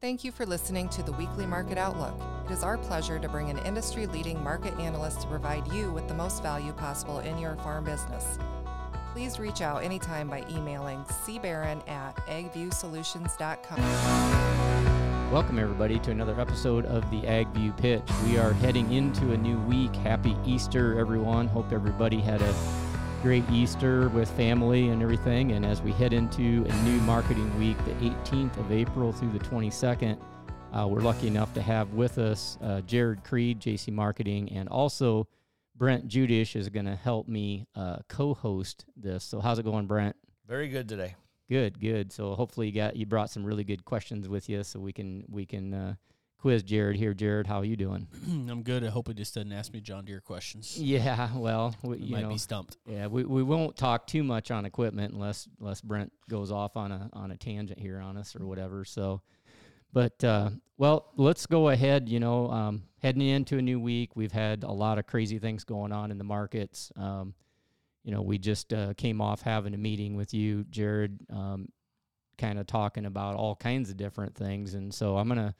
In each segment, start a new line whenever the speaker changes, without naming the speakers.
Thank you for listening to the Weekly Market Outlook. It is our pleasure to bring an industry leading market analyst to provide you with the most value possible in your farm business. Please reach out anytime by emailing cbaron at agviewsolutions.com.
Welcome, everybody, to another episode of the AgView Pitch. We are heading into a new week. Happy Easter, everyone. Hope everybody had a great Easter with family and everything. And as we head into a new marketing week, the 18th of April through the 22nd, uh, we're lucky enough to have with us uh, Jarod Creed, JC Marketing, and also Brent Judish is going to help me uh, co-host this. So how's it going, Brent?
Very good today.
Good, good. So hopefully you got you brought some really good questions with you, so we can we can uh, quiz Jarod here. Jarod, how are you doing?
I'm good. I hope he just doesn't ask me John Deere questions.
Yeah, well, we, you
might
know,
be stumped.
yeah, we, we won't talk too much on equipment unless unless Brent goes off on a on a tangent here on us or whatever. So, but uh, well, let's go ahead. You know, um, heading into a new week, we've had a lot of crazy things going on in the markets. Um, you know, we just uh, came off having a meeting with you, Jarod, um, kind of talking about all kinds of different things, and so I'm gonna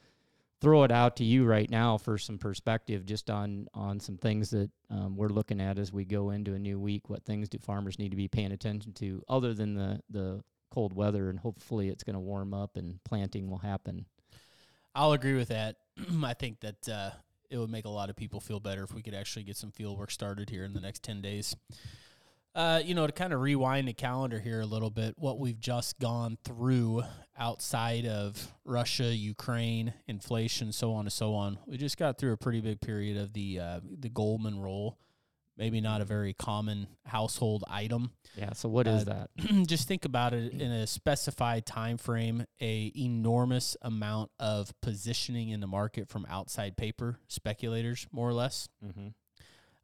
throw it out to you right now for some perspective just on on some things that um, we're looking at as we go into a new week what things do farmers need to be paying attention to other than the the cold weather and hopefully it's going to warm up and planting will happen
I'll agree with that. I think that uh, it would make a lot of people feel better if we could actually get some field work started here in the next 10 days. Uh, you know, to kind of rewind the calendar here a little bit, what we've just gone through outside of Russia, Ukraine, inflation, so on and so on, we just got through a pretty big period of the uh, the Goldman roll. Maybe not a very common household item.
yeah so what is
Uh,
that
just think about it in a specified time frame a enormous amount of positioning in the market from outside paper speculators more or less
mm-hmm.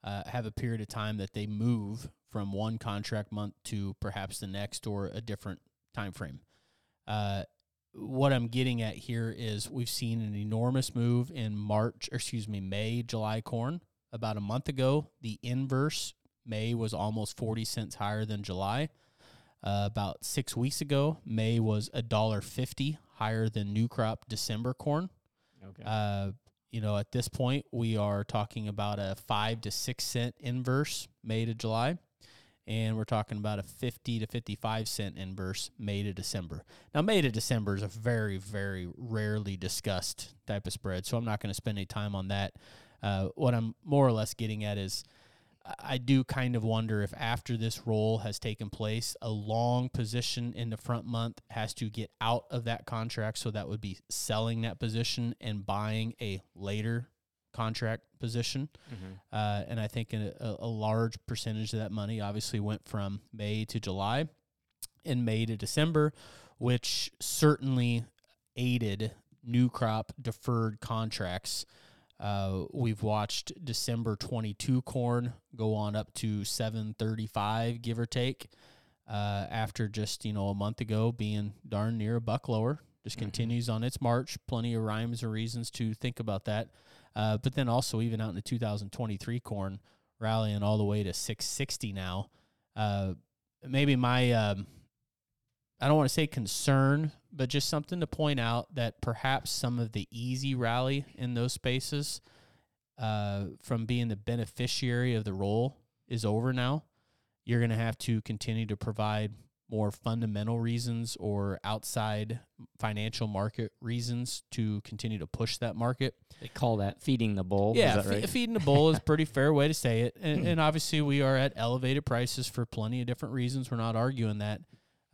Uh, have a period of time that they move from one contract month to perhaps the next or a different time frame uh, what i'm getting at here is we've seen an enormous move in march or excuse me may july corn. About a month ago the inverse may was almost 40 cents higher than july. Uh, about six weeks ago, May was a dollar fifty higher than new crop December corn.
okay.
Uh, you know, at this point, we are talking about a five to six cent inverse May to July, and we're talking about a fifty to fifty-five cent inverse May to December. Now, May to December is a very, very rarely discussed type of spread, so I'm not going to spend any time on that. Uh, what I'm more or less getting at is. I do kind of wonder if after this roll has taken place, a long position in the front month has to get out of that contract. So that would be selling that position and buying a later contract position. Uh, and I think a, a large percentage of that money obviously went from May to July and May to December, which certainly aided new crop deferred contracts. Uh, we've watched December 22 corn go on up to 735, give or take, uh, after just, you know, a month ago being darn near a buck lower. Just continues on its march. Plenty of rhymes and reasons to think about that. Uh, but then also, even out in the 2023 corn, rallying all the way to 660 now. Uh, maybe my, um, I don't want to say concern, but just something to point out that perhaps some of the easy rally in those spaces uh, from being the beneficiary of the roll is over now. You're going to have to continue to provide more fundamental reasons or outside financial market reasons to continue to push that market.
they call that feeding the bull
Yeah,
is that
fe-
right?
feeding the bull is a pretty fair way to say it. And, and obviously, we are at elevated prices for plenty of different reasons. We're not arguing that.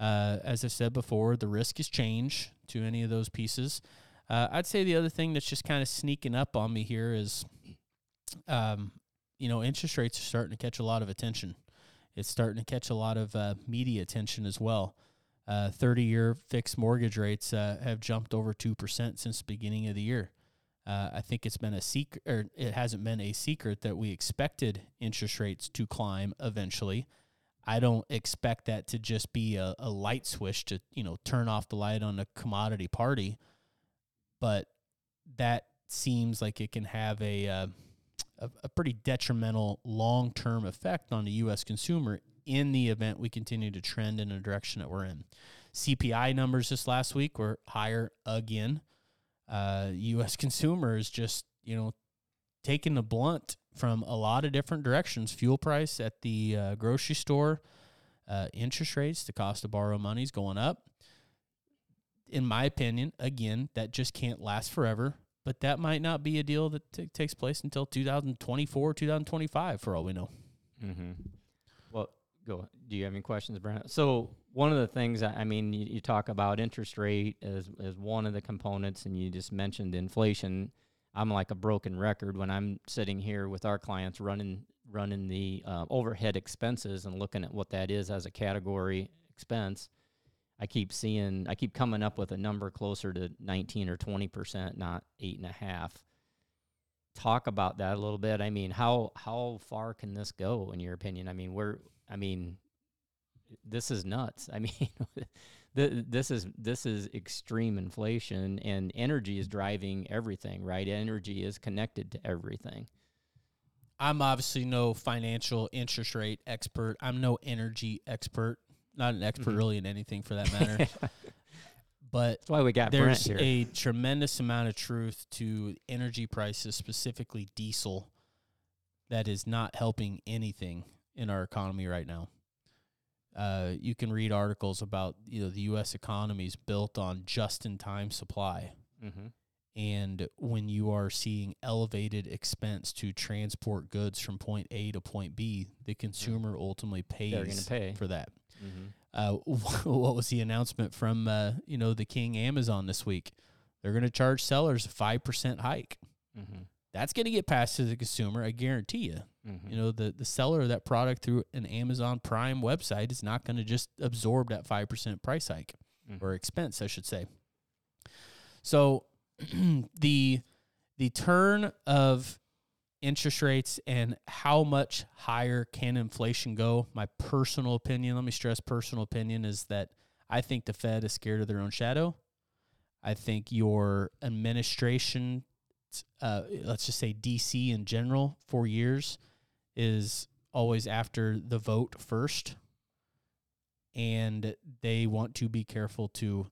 Uh, as I said before, the risk is change to any of those pieces. Uh, I'd say the other thing that's just kind of sneaking up on me here is, um, you know, interest rates are starting to catch a lot of attention. It's starting to catch a lot of uh, media attention as well. Uh, 30 year fixed mortgage rates uh, have jumped over 2% since the beginning of the year. Uh, I think it's been a secret, or it hasn't been a secret that we expected interest rates to climb eventually. I don't expect that to just be a, a light switch to you know turn off the light on a commodity party, but that seems like it can have a uh, a, a pretty detrimental long term effect on the U.S. consumer in the event we continue to trend in a direction that we're in. CPI numbers this last week were higher again. uh, U.S. consumers just you know taking the blunt from a lot of different directions. Fuel price at the uh, grocery store, uh, interest rates, the cost to borrow money is going up. In my opinion, again, that just can't last forever. But that might not be a deal that t- takes place until 2024, 2025, for all we know.
Mm-hmm. Well, go. Do you have any questions, Brent? So one of the things, I I mean, you, you talk about interest rate as as one of the components, and you just mentioned inflation. I'm like a broken record when I'm sitting here with our clients running running the uh, overhead expenses and looking at what that is as a category expense. I keep seeing, I keep coming up with a number closer to 19 or 20 percent, not eight and a half. Talk about that a little bit. I mean, how how far can this go in your opinion? I mean, we're, I mean, this is nuts. I mean, th- this is this is extreme inflation, and energy is driving everything, right? Energy is connected to everything.
I'm obviously no financial interest rate expert. I'm no energy expert. Not an expert
Mhm.
really in anything for that matter. but
That's why we got
there's
here.
a tremendous amount of truth to energy prices, specifically diesel, that is not helping anything in our economy right now. Uh, you can read articles about you know the U.S. economy is built on just-in-time supply,
mm-hmm.
and when you are seeing elevated expense to transport goods from point A to point B, the consumer ultimately pays
They're going to pay.
for that.
Mm-hmm.
Uh, what was the announcement from uh, you know the King Amazon this week? They're going to charge sellers a five percent hike.
Mm-hmm.
That's going to get passed to the consumer. I guarantee you.
Mm-hmm.
You know the the seller of that product through an Amazon Prime website is not going to just absorb that five percent price hike
Mhm.
or expense, I should say. So the the turn of interest rates and how much higher can inflation go? My personal opinion, let me stress personal opinion is that I think the Fed is scared of their own shadow. I think your administration uh, let's just say DC in general for years is always after the vote first and they want to be careful to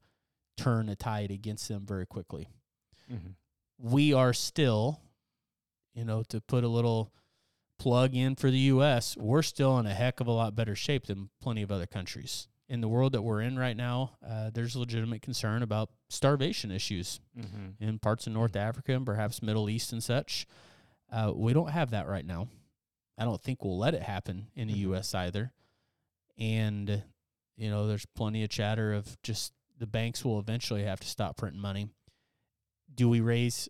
turn a tide against them very quickly.
Mm-hmm.
We are still, you know, to put a little plug in for the US, we're still in a heck of a lot better shape than plenty of other countries. In the world that we're in right now, uh, there's legitimate concern about starvation issues
Mm-hmm.
in parts of North Africa and perhaps Middle East and such. Uh, we don't have that right now. I don't think we'll let it happen in the
Mhm.
U.S. either. And you know, there's plenty of chatter of just the banks will eventually have to stop printing money. Do we raise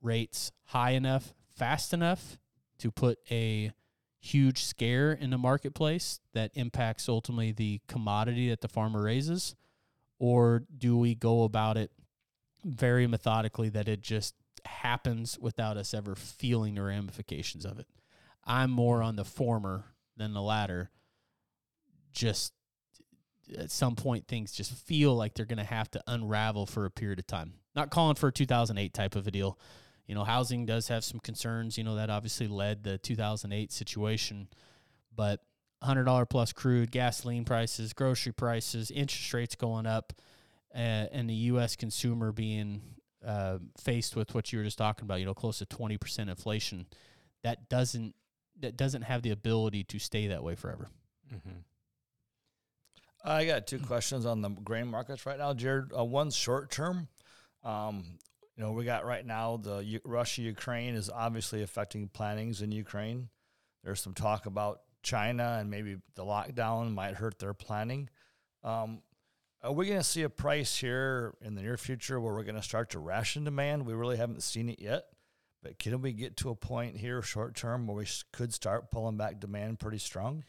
rates high enough, fast enough to put a huge scare in the marketplace that impacts ultimately the commodity that the farmer raises? Or do we go about it very methodically that it just happens without us ever feeling the ramifications of it? I'm more on the former than the latter. Just at some point, things just feel like they're going to have to unravel for a period of time. Not calling for a 2008 type of a deal. You know, housing does have some concerns. You know, that obviously led the 2008 situation. But $100 plus crude, gasoline prices, grocery prices, interest rates going up, uh, and the U.S. consumer being uh, faced with what you were just talking about, you know, close to 20% inflation, that doesn't that doesn't have the ability to stay that way forever.
Mm-hmm.
I got two questions on the grain markets right now, Jarod. Uh, one's short term. Um, you know, we got right now the U- Russia Ukraine is obviously affecting plantings in Ukraine. There's some talk about China and maybe the lockdown might hurt their planting. Um, are we going to see a price here in the near future where we're going to start to ration demand? We really haven't seen it yet, but can we get to a point here short term where we could start pulling back demand pretty strong?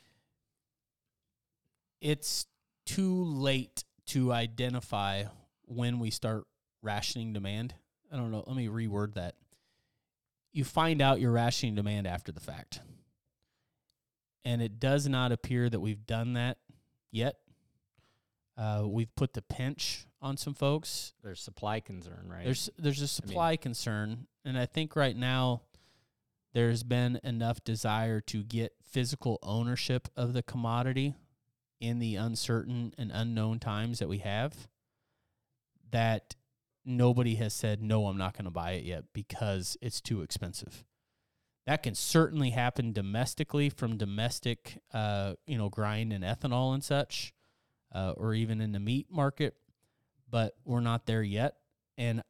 It's too late to identify when we start rationing demand. I don't know. Let me reword that. You find out you're rationing demand after the fact. And it does not appear that we've done that yet. Uh, we've put the pinch on some folks.
There's supply concern, right?
There's there's a supply concern, and I think right now there's been enough desire to get physical ownership of the commodity in the uncertain and unknown times that we have that nobody has said no, I'm not going to buy it yet because it's too expensive. That can certainly happen domestically from domestic, uh, you know, grind and ethanol and such, uh, or even in the meat market. But we're not there yet, and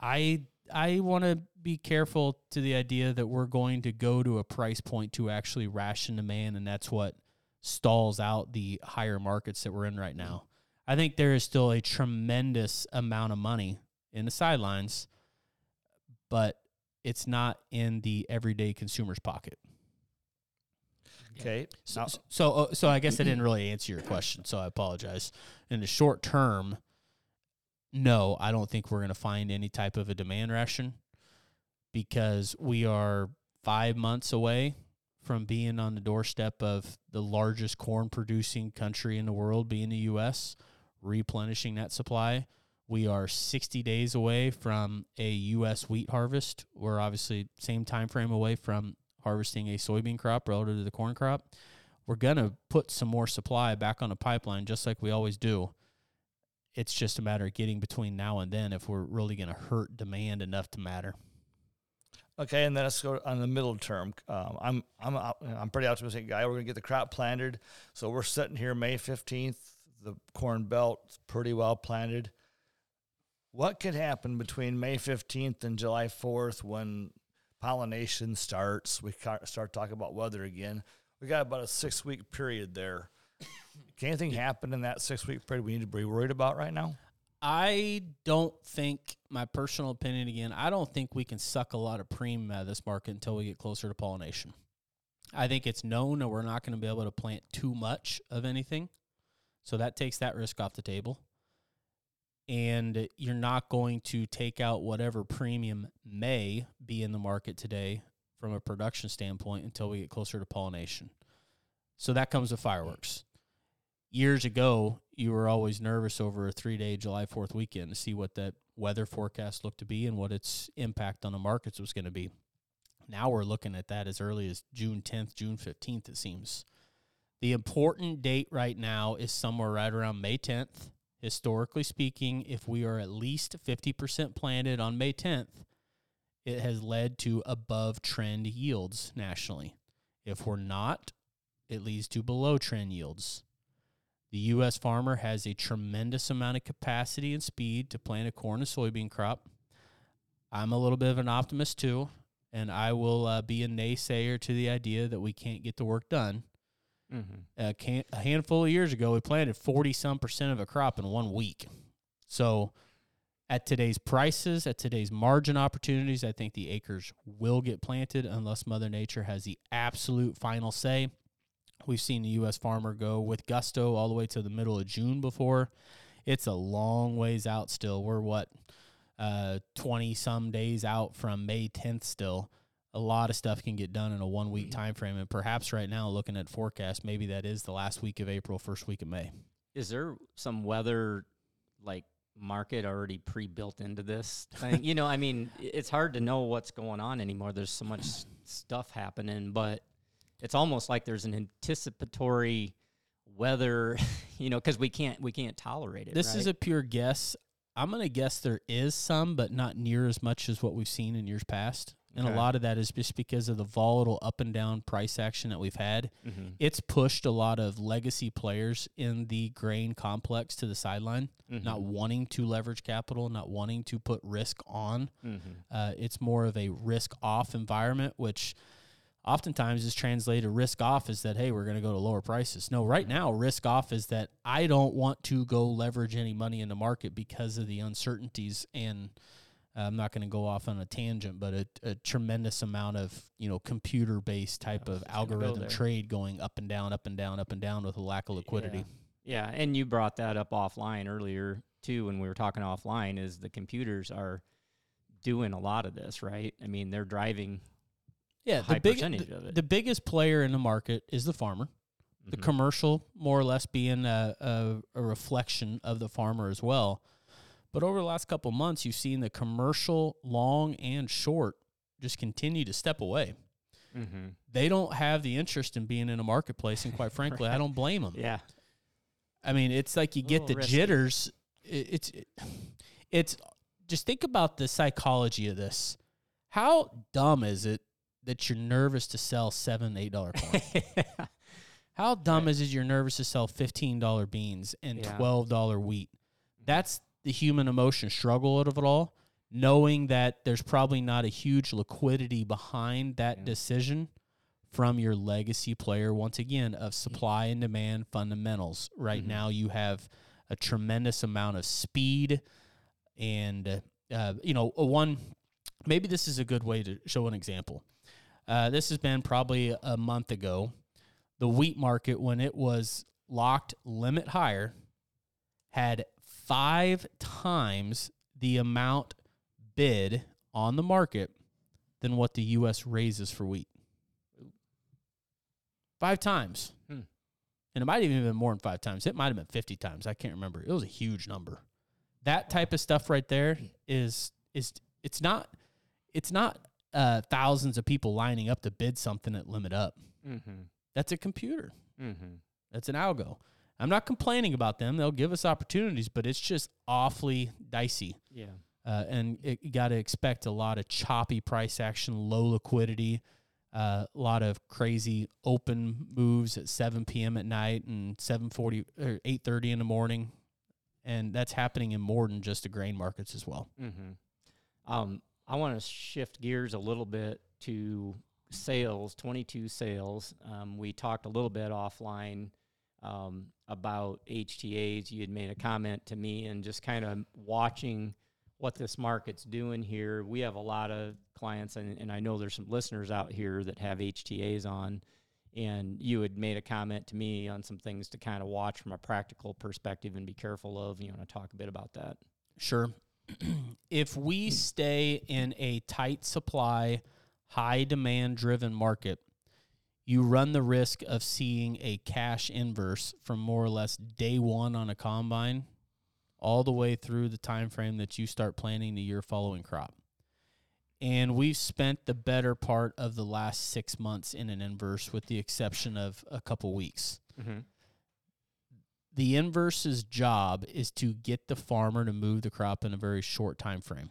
I I want to be careful to the idea that we're going to go to a price point to actually ration demand, and that's what stalls out the higher markets that we're in right now. I think there is still a tremendous amount of money in the sidelines, but it's not in the everyday consumer's pocket.
Okay.
So, so, uh, so I guess I didn't really answer your question, so I apologize. In the short term, no, I don't think we're going to find any type of a demand ration because we are five months away from being on the doorstep of the largest corn producing country in the world, being the U.S., replenishing that supply. We are 60 days away from a U.S. wheat harvest. We're obviously same time frame away from harvesting a soybean crop relative to the corn crop. We're gonna put some more supply back on the pipeline, just like we always do. It's just a matter of getting between now and then if we're really gonna hurt demand enough to matter.
Okay, and then let's go on the middle term. Um, I'm I'm I'm pretty optimistic guy. We're gonna get the crop planted, so we're sitting here May fifteenth. The corn belt's pretty well planted. What could happen between May fifteenth and July fourth when pollination starts? We start talking about weather again. We got about a six week period there. Can anything happen in that six week period we need to be worried about right now?
I don't think, my personal opinion again, I don't think we can suck a lot of premium out of this market until we get closer to pollination. I think it's known that we're not going to be able to plant too much of anything. So that takes that risk off the table. And you're not going to take out whatever premium may be in the market today from a production standpoint until we get closer to pollination. So that comes with fireworks years ago, you were always nervous over a three day July 4th weekend to see what that weather forecast looked to be and what its impact on the markets was going to be. Now we're looking at that as early as June 10th, June 15th, it seems. The important date right now is somewhere right around May 10th. Historically speaking, if we are at least 50% planted on May 10th, it has led to above trend yields nationally. If we're not, it leads to below trend yields. The U.S. farmer has a tremendous amount of capacity and speed to plant a corn and soybean crop. I'm a little bit of an optimist too, and I will uh, be a naysayer to the idea that we can't get the work done.
Mm-hmm.
A, can- a handful of years ago, we planted 40 some percent of a crop in one week. So, at today's prices, at today's margin opportunities, I think the acres will get planted unless Mother Nature has the absolute final say. We've seen the U.S. farmer go with gusto all the way to the middle of June before. It's a long ways out still. We're what, uh, 20 some days out from May 10th still. A lot of stuff can get done in a one week mm. time frame. And perhaps right now, looking at forecast, maybe that is the last week of April, first week of May.
Is there some weather like market already pre-built into this thing? you know, I mean, it's hard to know what's going on anymore. There's so much stuff happening, but it's almost like there's an anticipatory weather, you know, because we can't we can't tolerate it.
This is a pure guess. I'm going to guess there is some, but not near as much as what we've seen in years past. And
Okay.
a lot of that is just because of the volatile up and down price action that we've had.
Mhm.
It's pushed a lot of legacy players in the grain complex to the sideline, not
Mhm.
wanting to leverage capital, not wanting to put risk on.
Mhm.
Uh, it's more of a risk off environment, which oftentimes is translated risk off is that, hey, we're going to go to lower prices. No, right now, risk off is that I don't want to go leverage any money in the market because of the uncertainties. And I'm not going to go off on a tangent, but a, a tremendous amount of, you know, computer based type of
go
algorithm trade going up and down, up and down, up and down with a lack of liquidity.
Yeah. yeah, and you brought that up offline earlier too when we were talking offline. Is the computers are doing a lot of this, right? I mean, they're driving
Yeah,
high
the big
percentage
the,
of it.
the biggest player in the market is the farmer. The
Mhm.
commercial more or less being a, a, a reflection of the farmer as well. But over the last couple months, you've seen the commercial long and short just continue to step away.
Mhm.
They don't have the interest in being in a marketplace, and quite frankly, I don't blame them.
Yeah.
I mean, it's like you get the
risky.
jitters. It, it's it, it's just think about the psychology of this. How dumb is it that you're nervous to sell seven, eight dollar corn? How dumb is it you're nervous to sell fifteen dollar beans and
Yeah.
twelve dollar wheat? That's the human emotion struggle out of it all. Knowing that there's probably not a huge liquidity behind that
Yeah.
decision from your legacy player, once again, of supply and demand fundamentals. Right
Mhm.
now, you have a tremendous amount of speed and, uh, you know, a one, maybe this is a good way to show an example. Uh, this has been probably a month ago. The wheat market, when it was locked limit higher, had five times the amount bid on the market than what the U.S. raises for wheat. Five times.
Hmm.
And it might have even been more than five times. It might have been 50 times. I can't remember. It was a huge number. That type of stuff right there is is it's not it's not uh, thousands of people lining up to bid something at limit up.
mm-hmm.
That's a computer.
Mm-hmm.
That's an algo. I'm not complaining about them. They'll give us opportunities, but it's just awfully dicey.
Yeah.
Uh, and it, you got to expect a lot of choppy price action, low liquidity, uh, a lot of crazy open moves at 7 p.m. at night and 7:40 or 8:30 in the morning, and that's happening in more than just the grain markets as well.
Mm-hmm. Um, I want to shift gears a little bit to sales, 22 sales. Um, we talked a little bit offline um, about HTAs. You had made a comment to me and just kind of watching what this market's doing here. We have a lot of clients, and, and I know there's some listeners out here that have HTAs on. And you had made a comment to me on some things to kind of watch from a practical perspective and be careful of. You want to talk a bit about that?
Sure. if we stay in a tight supply, high demand driven market, you run the risk of seeing a cash inverse from more or less day one on a combine all the way through the time frame that you start planting the year following crop. And we've spent the better part of the last six months in an inverse, with the exception of a couple weeks
Mm-hmm.
the inverse's job is to get the farmer to move the crop in a very short time frame.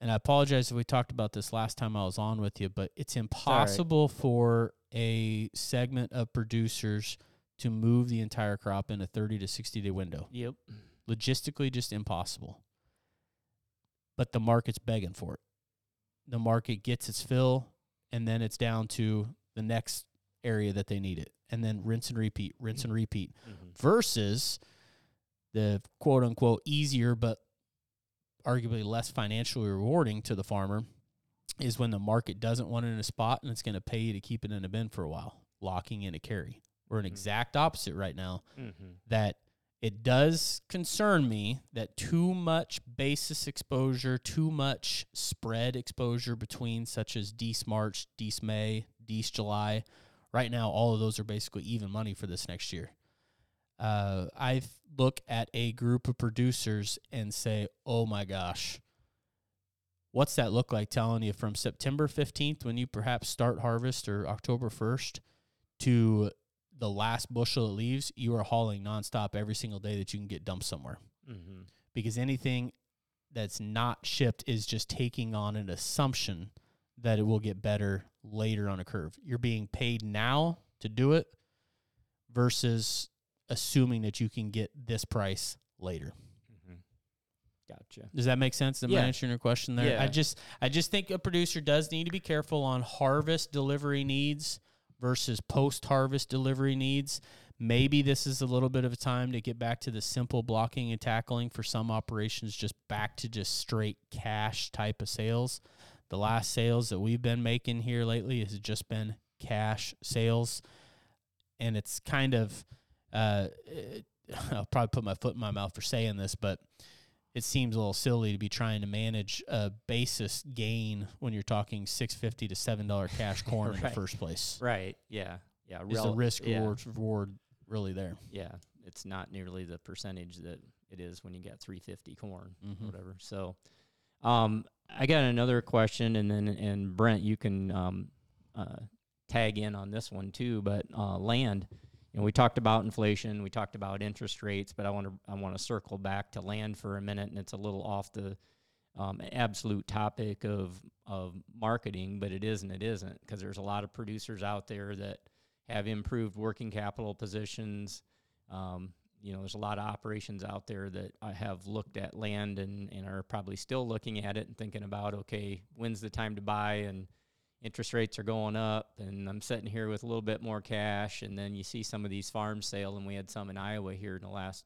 And I apologize if we talked about this last time I was on with you, but it's impossible for a segment of producers to move the entire crop in a 30 to 60 day window.
Yep.
Logistically, just impossible. But the market's begging for it. The market gets its fill, and then it's down to the next area that they need it. And then rinse and repeat, rinse and repeat
Mm-hmm.
versus the quote unquote easier but arguably less financially rewarding to the farmer is when the market doesn't want it in a spot and it's going to pay you to keep it in a bin for a while, locking in a carry. We're an
Mhm.
exact opposite right now
Mm-hmm.
that it does concern me that too much basis exposure, too much spread exposure between such as Dees March, Dees May, Dees July. Right now, all of those are basically even money for this next year. Uh, I look at a group of producers and say, oh my gosh, what's that look like telling you from September 15th when you perhaps start harvest or October 1st to the last bushel of leaves, you are hauling nonstop every single day that you can get dumped somewhere.
Mm-hmm.
Because anything that's not shipped is just taking on an assumption that it will get better later on a curve. You're being paid now to do it versus assuming that you can get this price later.
Mm-hmm. Gotcha.
Does that make sense? Am I
Yeah.
answering your question there? I just I just think a producer does need to be careful on harvest delivery needs versus post harvest delivery needs. Maybe this is a little bit of a time to get back to the simple blocking and tackling for some operations, just back to just straight cash type of sales. The last sales that we've been making here lately has just been cash sales. And it's kind of, uh, I'll probably put my foot in my mouth for saying this, but it seems a little silly to be trying to manage a basis gain when you're talking six fifty to seven dollar cash corn in the first place.
Right. Yeah. Yeah.
Is the risk
yeah.
reward reward really there?
Yeah. It's not nearly the percentage that it is when you get 350 corn
Mhm.
or whatever. So, um, I got another question, and then and Brent, you can um, uh, tag in on this one too. But uh, land, know, we talked about inflation, we talked about interest rates, but I want to I want to circle back to land for a minute, and it's a little off the um, absolute topic of of marketing, but it is and it isn't because there's a lot of producers out there that have improved working capital positions. Um, you know, there's a lot of operations out there that have looked at land and, and are probably still looking at it and thinking about, okay, when's the time to buy? And interest rates are going up, and I'm sitting here with a little bit more cash. And then you see some of these farms sale, and we had some in Iowa here in the last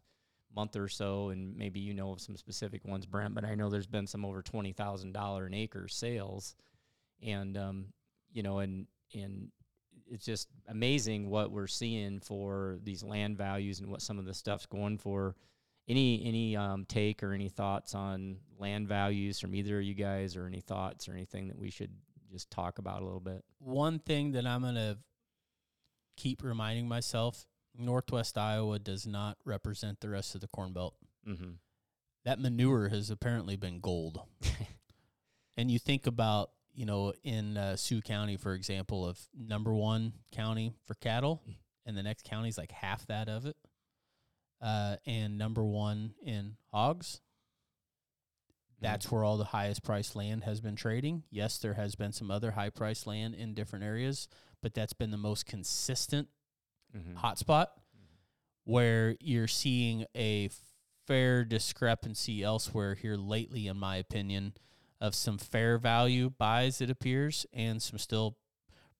month or so, and maybe you know of some specific ones, Brent, but I know there's been some over twenty thousand dollar an acre sales, and um, you know, and and it's just amazing what we're seeing for these land values and what some of the stuff's going for. Any any um, take or any thoughts on land values from either of you guys, or any thoughts or anything that we should just talk about a little bit?
One thing that I'm gonna keep reminding myself: Northwest Iowa does not represent the rest of the Corn Belt.
Mm-hmm.
That manure has apparently been gold. and you think about you know, in uh, Sioux County, for example, of number one county for cattle, and the next county is like half that of it, uh, and number one in hogs. That's where all the highest priced land has been trading. Yes, there has been some other high priced land in different areas, but that's been the most consistent
mm-hmm.
hotspot where you're seeing a fair discrepancy elsewhere here lately, in my opinion of some fair value buys, it appears, and some still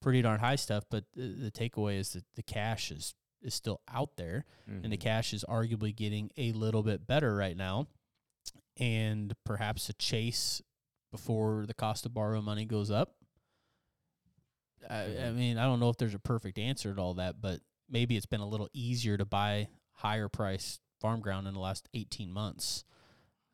pretty darn high stuff. But the, the takeaway is that the cash is is still out there, mm-hmm. and the mm-hmm. cash is arguably getting a little bit better right now, and perhaps a chase before the cost of borrow money goes up. I, I mm-hmm. mean, I don't know if there's a perfect answer to all that, but maybe it's been a little easier to buy higher price farm ground in the last 18 months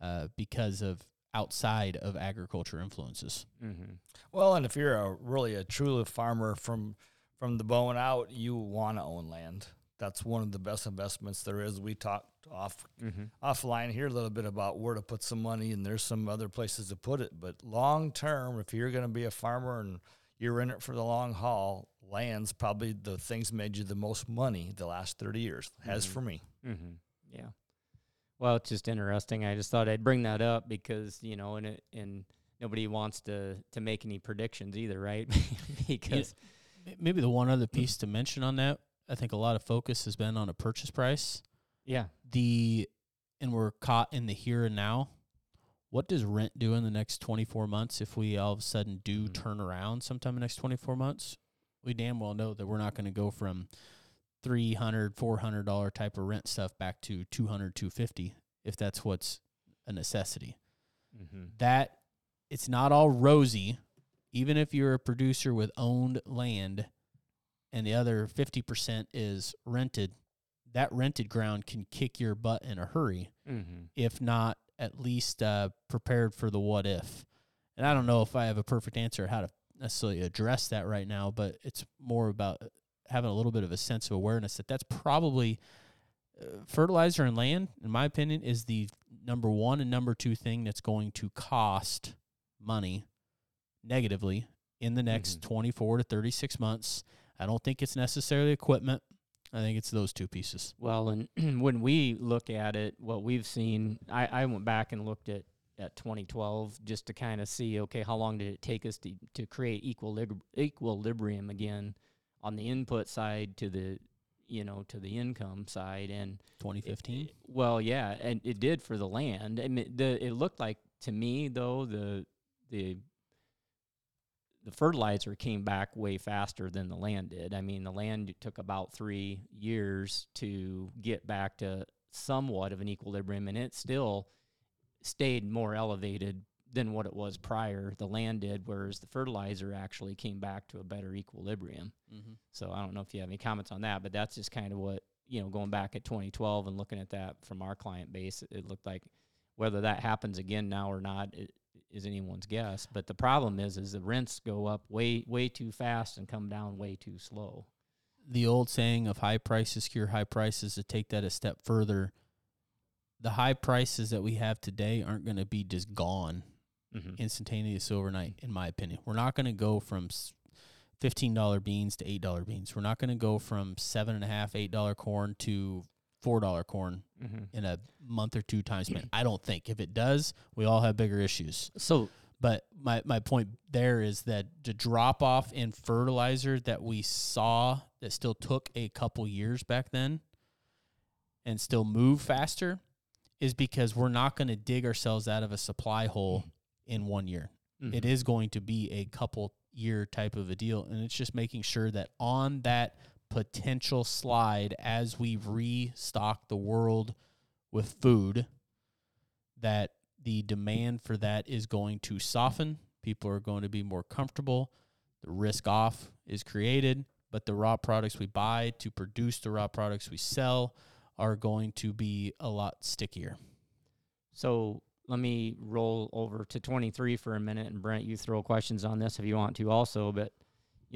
uh, because of outside of agriculture influences.
Mm-hmm. Well, and if you're a really a true farmer from from the bone out, you want to own land. That's one of the best investments there is. We talked off mm-hmm. offline here a little bit about where to put some money, and there's some other places to put it. But long term, if you're going to be a farmer and you're in it for the long haul, land's probably the things made you the most money the last 30 years. Has mm-hmm. for me.
Mm-hmm. Yeah. Well, it's just interesting. I just thought I'd bring that up because you know, and and nobody wants to to make any predictions either, right? because
yeah, maybe the one other piece to mention on that, I think a lot of focus has been on a purchase price.
Yeah.
The and we're caught in the here and now. What does rent do in the next 24 months if we all of a sudden do mm-hmm. turn around sometime in the next 24 months? We damn well know that we're not going to go from 300 400 dollar type of rent stuff back to 200 250 if that's what's a necessity mm-hmm. that it's not all rosy even if you're a producer with owned land and the other 50% is rented that rented ground can kick your butt in a hurry mm-hmm. if not at least uh, prepared for the what if and i don't know if i have a perfect answer how to necessarily address that right now but it's more about having a little bit of a sense of awareness that that's probably uh, fertilizer and land, in my opinion, is the number one and number two thing that's going to cost money negatively in the next mm-hmm. 24 to 36 months. I don't think it's necessarily equipment. I think it's those two pieces.
Well, and when we look at it, what we've seen, I, I went back and looked at, at 2012 just to kind of see, okay, how long did it take us to, to create equilib- equilibrium again on the input side to the you know to the income side and
2015
well yeah and it did for the land I mean, the it looked like to me though the the the fertilizer came back way faster than the land did. I mean, the land took about three years to get back to somewhat of an equilibrium, and it still stayed more elevated than what it was prior. The land did, whereas the fertilizer actually came back to a better equilibrium. Mm-hmm. So I don't know if you have any comments on that, but that's just kind of what you know. Going back at 2012 and looking at that from our client base, it looked like whether that happens again now or not it, is anyone's guess. But the problem is, is the rents go up way way too fast and come down way too slow.
The old saying of high prices cure high prices. To take that a step further, the high prices that we have today aren't going to be just gone mm-hmm. instantaneous overnight, in my opinion. We're not going to go from fifteen dollar beans to eight dollar beans. We're not going to go from seven and a half, eight dollar corn to four dollar corn
Mm-hmm.
in a month or two time span. I don't think. If it does, we all have bigger issues.
So
But my, my point there is that the drop off in fertilizer that we saw that still took a couple years back then and still move faster is because we're not going to dig ourselves out of a supply hole in one year. It
Mhm.
is going to be a couple year type of a deal. And it's just making sure that on that potential slide as we restock the world with food, that the demand for that is going to soften. People are going to be more comfortable. The risk off is created, but the raw products we buy to produce the raw products we sell are going to be a lot stickier.
So let me roll over to 23 for a minute, and Brent, you throw questions on this if you want to also. But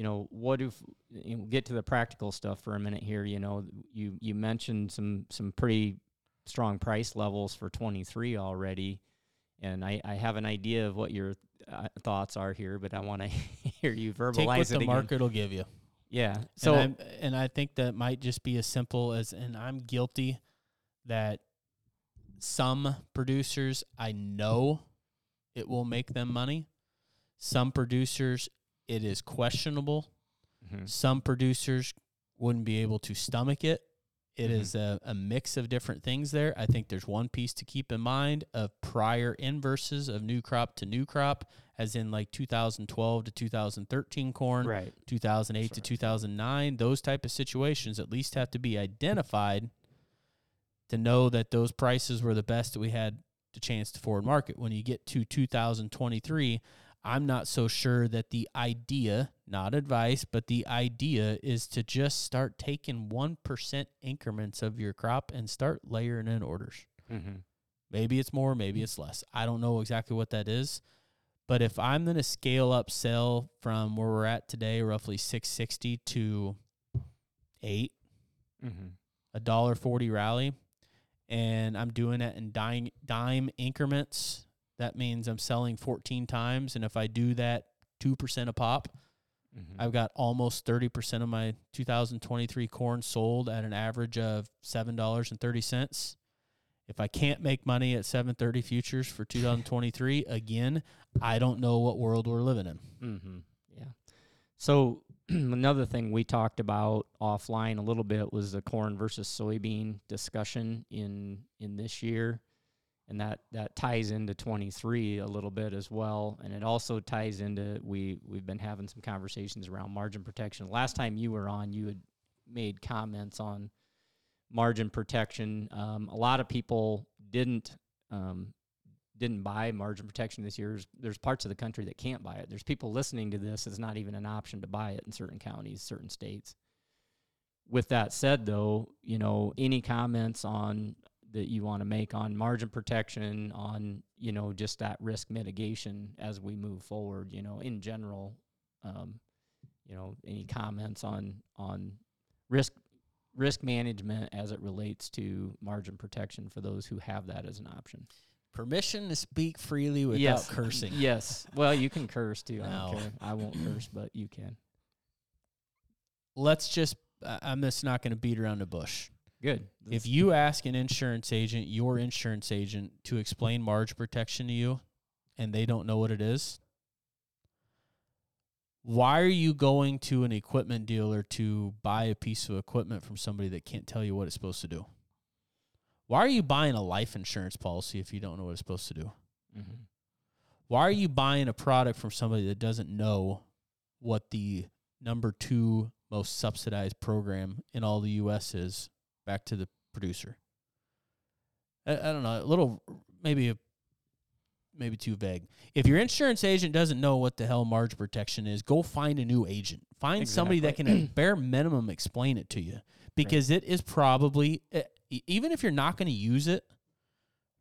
you know, what if you know, get to the practical stuff for a minute here? You know, you you mentioned some some pretty strong price levels for 23 already, and I I have an idea of what your uh, thoughts are here, but I want to hear you verbalize
Take what
it
the
again.
market will give you.
Yeah.
So and, I'm, and I think that might just be as simple as and I'm guilty that some producers I know it will make them money. Some producers it is questionable.
Mhm.
Some producers wouldn't be able to stomach it. It
Mhm.
is a, a mix of different things there. I think there's one piece to keep in mind of prior inverses of new crop to new crop, as in like 2012 to 2013 corn,
right.
2008 to 2009 those type of situations at least have to be identified to know that those prices were the best that we had the chance to forward market when you get to 2023 i'm not so sure that the idea not advice but the idea is to just start taking 1% increments of your crop and start layering in orders
Mm-hmm.
Maybe it's more, maybe it's less. I don't know exactly what that is. But if I'm going to scale up sell from where we're at today, roughly 660 to 8,
Mm-hmm.
a dollar 40 rally, and I'm doing it in dime, dime increments, that means I'm selling 14 times. And if I do that 2% a pop,
Mm-hmm.
I've got almost 30% of my 2023 corn sold at an average of $7.30. If I can't make money at 730 futures for 2023, again, I don't know what world we're living in.
Mm-hmm. Yeah. So another thing we talked about offline a little bit was the corn versus soybean discussion in in this year, and that that ties into 23 a little bit as well, and it also ties into we we've been having some conversations around margin protection. Last time you were on, you had made comments on margin protection. Um, a lot of people didn't um, didn't buy margin protection this year. There's, parts of the country that can't buy it. There's people listening to this. It's not even an option to buy it in certain counties, certain states. With that said, though, you know, any comments on that you want to make on margin protection, on you know, just that risk mitigation as we move forward, you know, in general, um, you know, any comments on on risk risk management as it relates to margin protection for those who have that as an option.
Permission to speak freely without
yes.
cursing.
Yes. Well, you can curse too. I
No.
I won't curse, but you can.
Let's just, I'm just not going to beat around the bush.
Good.
If you ask an insurance agent, your insurance agent, to explain margin protection to you and they don't know what it is, why are you going to an equipment dealer to buy a piece of equipment from somebody that can't tell you what it's supposed to do? Why are you buying a life insurance policy if you don't know what it's supposed to do?
Mhm.
Why are you buying a product from somebody that doesn't know what the number two most subsidized program in all the U.S. is back to the producer? I, I don't know. A little, maybe, a, maybe too vague. If your insurance agent doesn't know what the hell margin protection is, go find a new agent. Find somebody that can, at bare minimum, explain it to you because it is probably, even if you're not going to use it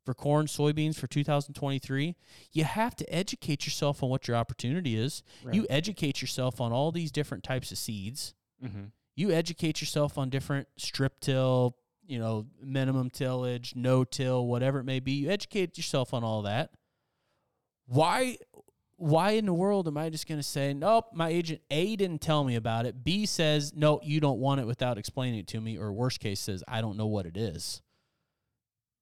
for corn, soybeans for 2023, you have to educate yourself on what your opportunity is. You educate yourself on all these different types of seeds.
Mm-hmm.
You educate yourself on different strip till, you know, minimum tillage, no till, whatever it may be. You educate yourself on all that. Why why in the world am I just going to say, nope, my agent A didn't tell me about it. B says, no, you don't want it without explaining it to me. Or worst case says, I don't know what it is.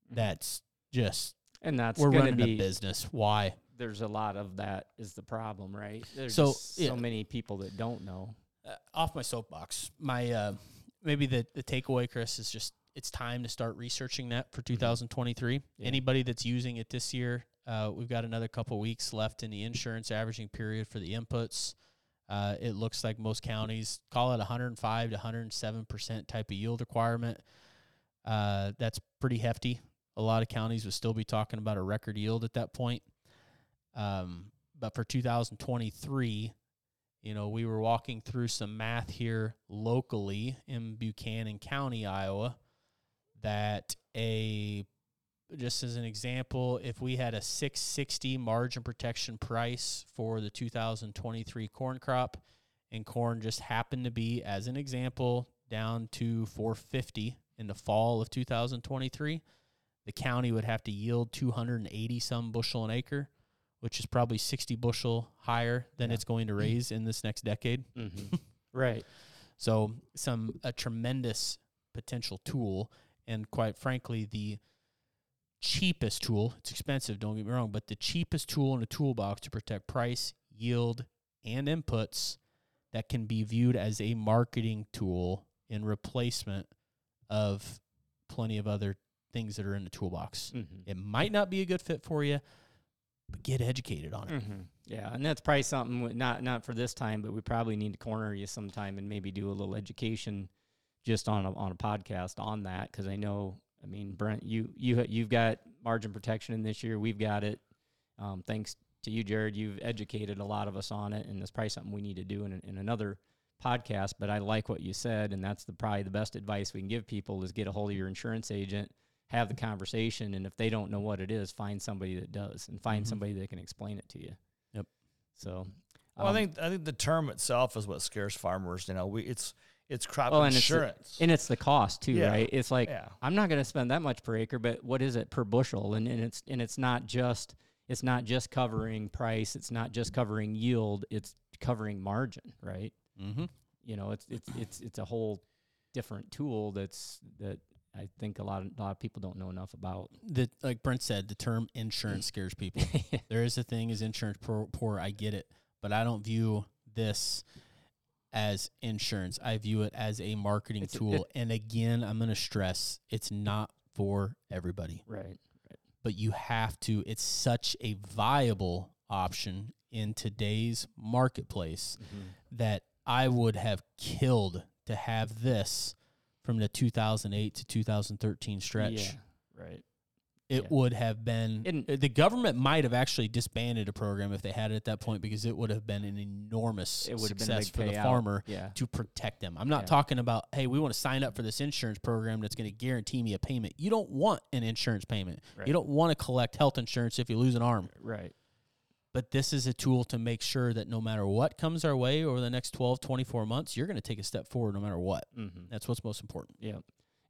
That's just,
and that's
we're running
be
a business. Why?
there's a lot of that is the problem, right? There's
So, yeah.
so many people that don't know.
Uh, off my soapbox. My uh, maybe the the takeaway, Chris, is just it's time to start researching that for 2023.
Yeah.
Anybody that's using it this year, uh, we've got another couple weeks left in the insurance averaging period for the inputs. Uh, it looks like most counties call it 105 to 107 percent type of yield requirement. Uh, that's pretty hefty. A lot of counties would still be talking about a record yield at that point. Um, but for 2023, you know, we were walking through some math here locally in Buchanan County, Iowa, that a just as an example, if we had a 660 margin protection price for the 2023 corn crop and corn just happened to be as an example down to 450 in the fall of 2023, the county would have to yield 280 some bushel an acre, which is probably 60 bushel higher than
Yeah.
it's going to raise in this next decade.
Mm-hmm. right.
So some a tremendous potential tool, and quite frankly, the cheapest tool. It's expensive, don't get me wrong, but the cheapest tool in a toolbox to protect price, yield, and inputs that can be viewed as a marketing tool in replacement of plenty of other things that are in the toolbox.
Mm-hmm.
It might not be a good fit for you, but get educated on it.
Mm-hmm. Yeah, and that's probably something not not for this time, but we probably need to corner you sometime and maybe do a little education just on a, on a podcast on that because I know, I mean, Brent, you you you've got margin protection in this year. We've got it. Um, thanks to you, Jarod. You've educated a lot of us on it, and it's probably something we need to do in, in another podcast. But I like what you said, and that's the probably the best advice we can give people is get a hold of your insurance agent, have the conversation, and if they don't know what it is, find somebody that does, and find
Mhm.
somebody that can explain it to you.
Yep.
So,
Well, I
um,
think I think the term itself is what scares farmers. You know, we it's it's crop
Well, and it's the-
insurance.
and it's the cost too,
Yeah.
right? It's like
yeah,
I'm not going to spend that much per acre, but what is it per bushel? And, and it's and it's not just it's not just covering price. It's not just covering yield. It's covering margin, right?
Mm-hmm.
You know, it's it's it's it's a whole different tool that's that I think a lot of a lot of people don't know enough about.
The like Brent said, the term insurance scares people. there is a thing as insurance poor, poor. I get it, but I don't view this as insurance. I view it as a marketing
It's a-
tool. and again, I'm going to stress it's not for everybody,
right.
but you have to. It's such a viable option in today's marketplace mm-hmm. that I would have killed to have this from the 2008 to 2013 stretch
Yeah. Right.
it
Yeah.
would have been
And-
uh, the government might have actually disbanded a program if they had it at that point because it would have been an enormous
It would have been
success for the farmer
Yeah.
to protect them. I'm not talking about hey, we want to sign up for this insurance program that's going to guarantee me a payment. You don't want an insurance payment.
Right.
You don't want to collect health insurance if you lose an arm.
Right.
But this is a tool to make sure that no matter what comes our way over the next 12, 24 months, you're going to take a step forward no matter what.
Mm-hmm.
That's what's most important.
Yeah.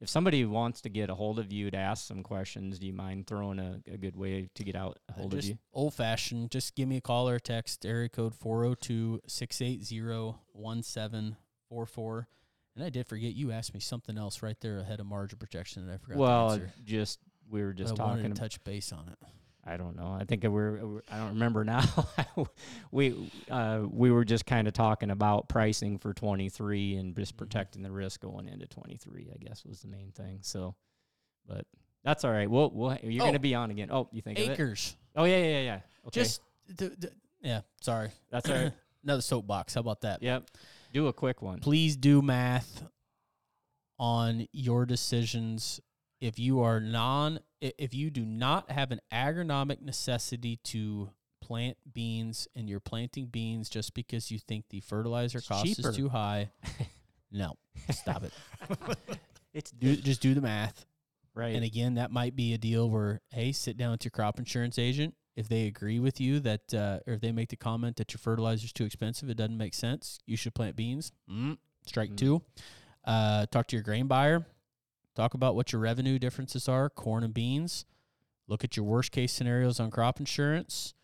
If somebody wants to get a hold of you to ask some questions, do you mind throwing a, a good way to get out a hold of
just
you?
old fashioned. Just give me a call or a text, area code 402 680 1744. And I did forget you asked me something else right there ahead of margin protection that I forgot
Well, just we were just
But
talking.
to touch base on it.
I don't know. I think we're. we're- I don't remember now. we uh, we were just kind of talking about pricing for 23 and just
Mhm.
protecting the risk going into 23. I guess was the main thing. So, but that's all right. We'll, we'll you're
Oh.
going to be on again. Oh, you think of it?
Acres.
Oh yeah, yeah, yeah, yeah. Okay,
Just, the, the, yeah, sorry.
that's all right.
Another soapbox. How about that?
Yep. Do a quick one.
Please do math on your decisions. If you are non, if you do not have an agronomic necessity to plant beans and you're planting beans just because you think the fertilizer
It's
cost
cheaper.
is too high, no, stop it.
It's
Do just do the math.
right.
And again, that might be a deal where, hey, sit down with your crop insurance agent. If they agree with you that, uh, or if they make the comment that your fertilizer is too expensive, it doesn't make sense, you should plant beans. Mm, strike
Mm.
two. Uh, talk to your grain buyer. Talk about what your revenue differences are, corn and beans. Look at your worst case scenarios on crop insurance.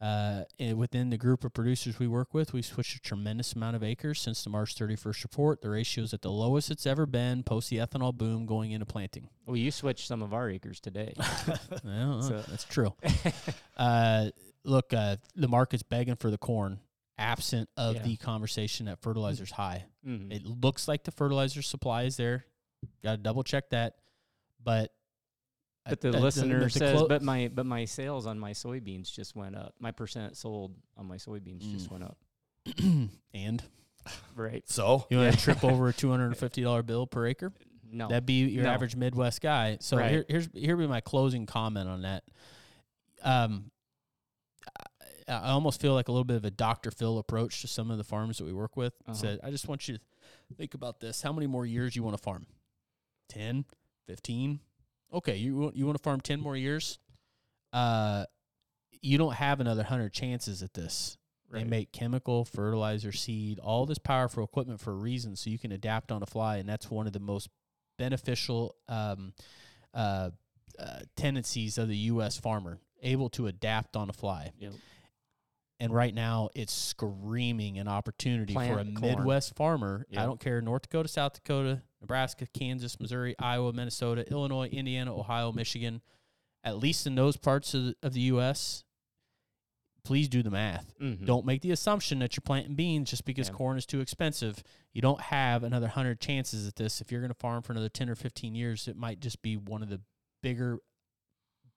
Uh, and within the group of producers we work with, we've switched a tremendous amount of acres since the March 31st report. The ratio is at the lowest it's ever been post the ethanol boom going into planting.
Well, you switched some of our acres today.
Well,
So-
that's true. uh, look, uh, the market's begging for the corn, absent of
Yeah.
the conversation that fertilizer's high.
Mhm.
It looks like the fertilizer supply is there. Got to double check that. But
But the
uh,
listener
the
says,
clo-
but my but my sales on my soybeans just went up. My percent sold on my soybeans just
Mm.
went up.
and
Right?
So
you want
Yeah.
to trip over a two hundred and fifty dollar bill per acre?
No.
That'd be your
No.
average Midwest guy. So
Right.
here, here's here be my closing comment on that. Um, I, I almost feel like a little bit of a Dr. Phil approach to some of the farms that we work with.
Uh-huh.
Said, I just want you to think about this. How many more years you want to farm? 10, 15? Okay, you want you want to farm 10 more years? Uh, you don't have another 100 chances at this. They make chemical, fertilizer, seed, all this powerful equipment for a reason, so you can adapt on the fly, and that's one of the most beneficial um, uh, uh, tendencies of the U.S. farmer, able to adapt on the fly.
Yep.
And right now, it's screaming an opportunity for a
corn.
Midwest farmer. I don't care North Dakota, South Dakota, Nebraska, Kansas, Missouri, Iowa, Minnesota, Illinois, Indiana, Ohio, Michigan. At least in those parts of the, of the U.S., please do the math.
Mhm.
Don't make the assumption that you're planting beans just because
Yeah.
corn is too expensive. You don't have another 100 chances at this. If you're going to farm for another 10 or 15 years, it might just be one of the bigger,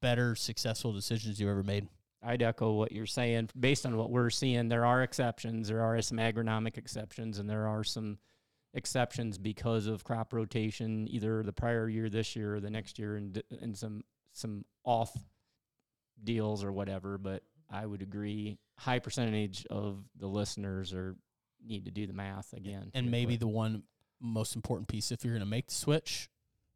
better, successful decisions you've ever made.
I'd echo what you're saying. Based on what we're seeing, there are exceptions. There are some agronomic exceptions, and there are some exceptions because of crop rotation, either the prior year, this year, or the next year, and and some some off deals or whatever. But I would agree, high percentage of the listeners are need to do the math again.
And maybe
but-
the one most important piece, if you're going to make the switch,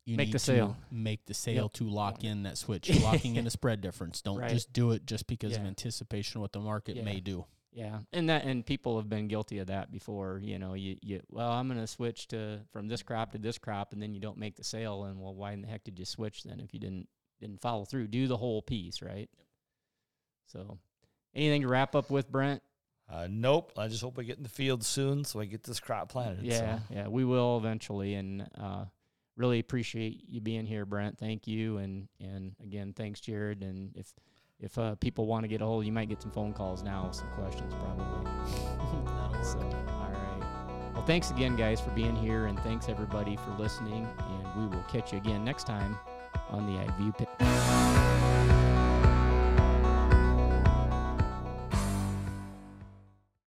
you
Make
need
the
to
sale.
make the sale
Yep.
to lock in that switch. Locking in a spread difference. Don't
Right.
just do it just because of anticipation of what the market
Yeah.
may do.
Yeah, and that and people have been guilty of that before. You know, you, you well, I'm going to switch to from this crop to this crop, and then you don't make the sale. And well, why in the heck did you switch then if you didn't didn't follow through? Do the whole piece, right? So, anything to wrap up with, Brent?
uh, nope. I just hope I get in the field soon so I get this crop planted.
Yeah,
so.
yeah, we will eventually, and uh, really appreciate you being here, Brent. Thank you, and and again, thanks, Jarod. And if if uh, people want to get a hold, you might get some phone calls now, with some questions probably.
That'll
So, all right. Well, thanks again, guys, for being here, and thanks everybody for listening. And we will catch you again next time on the Ag View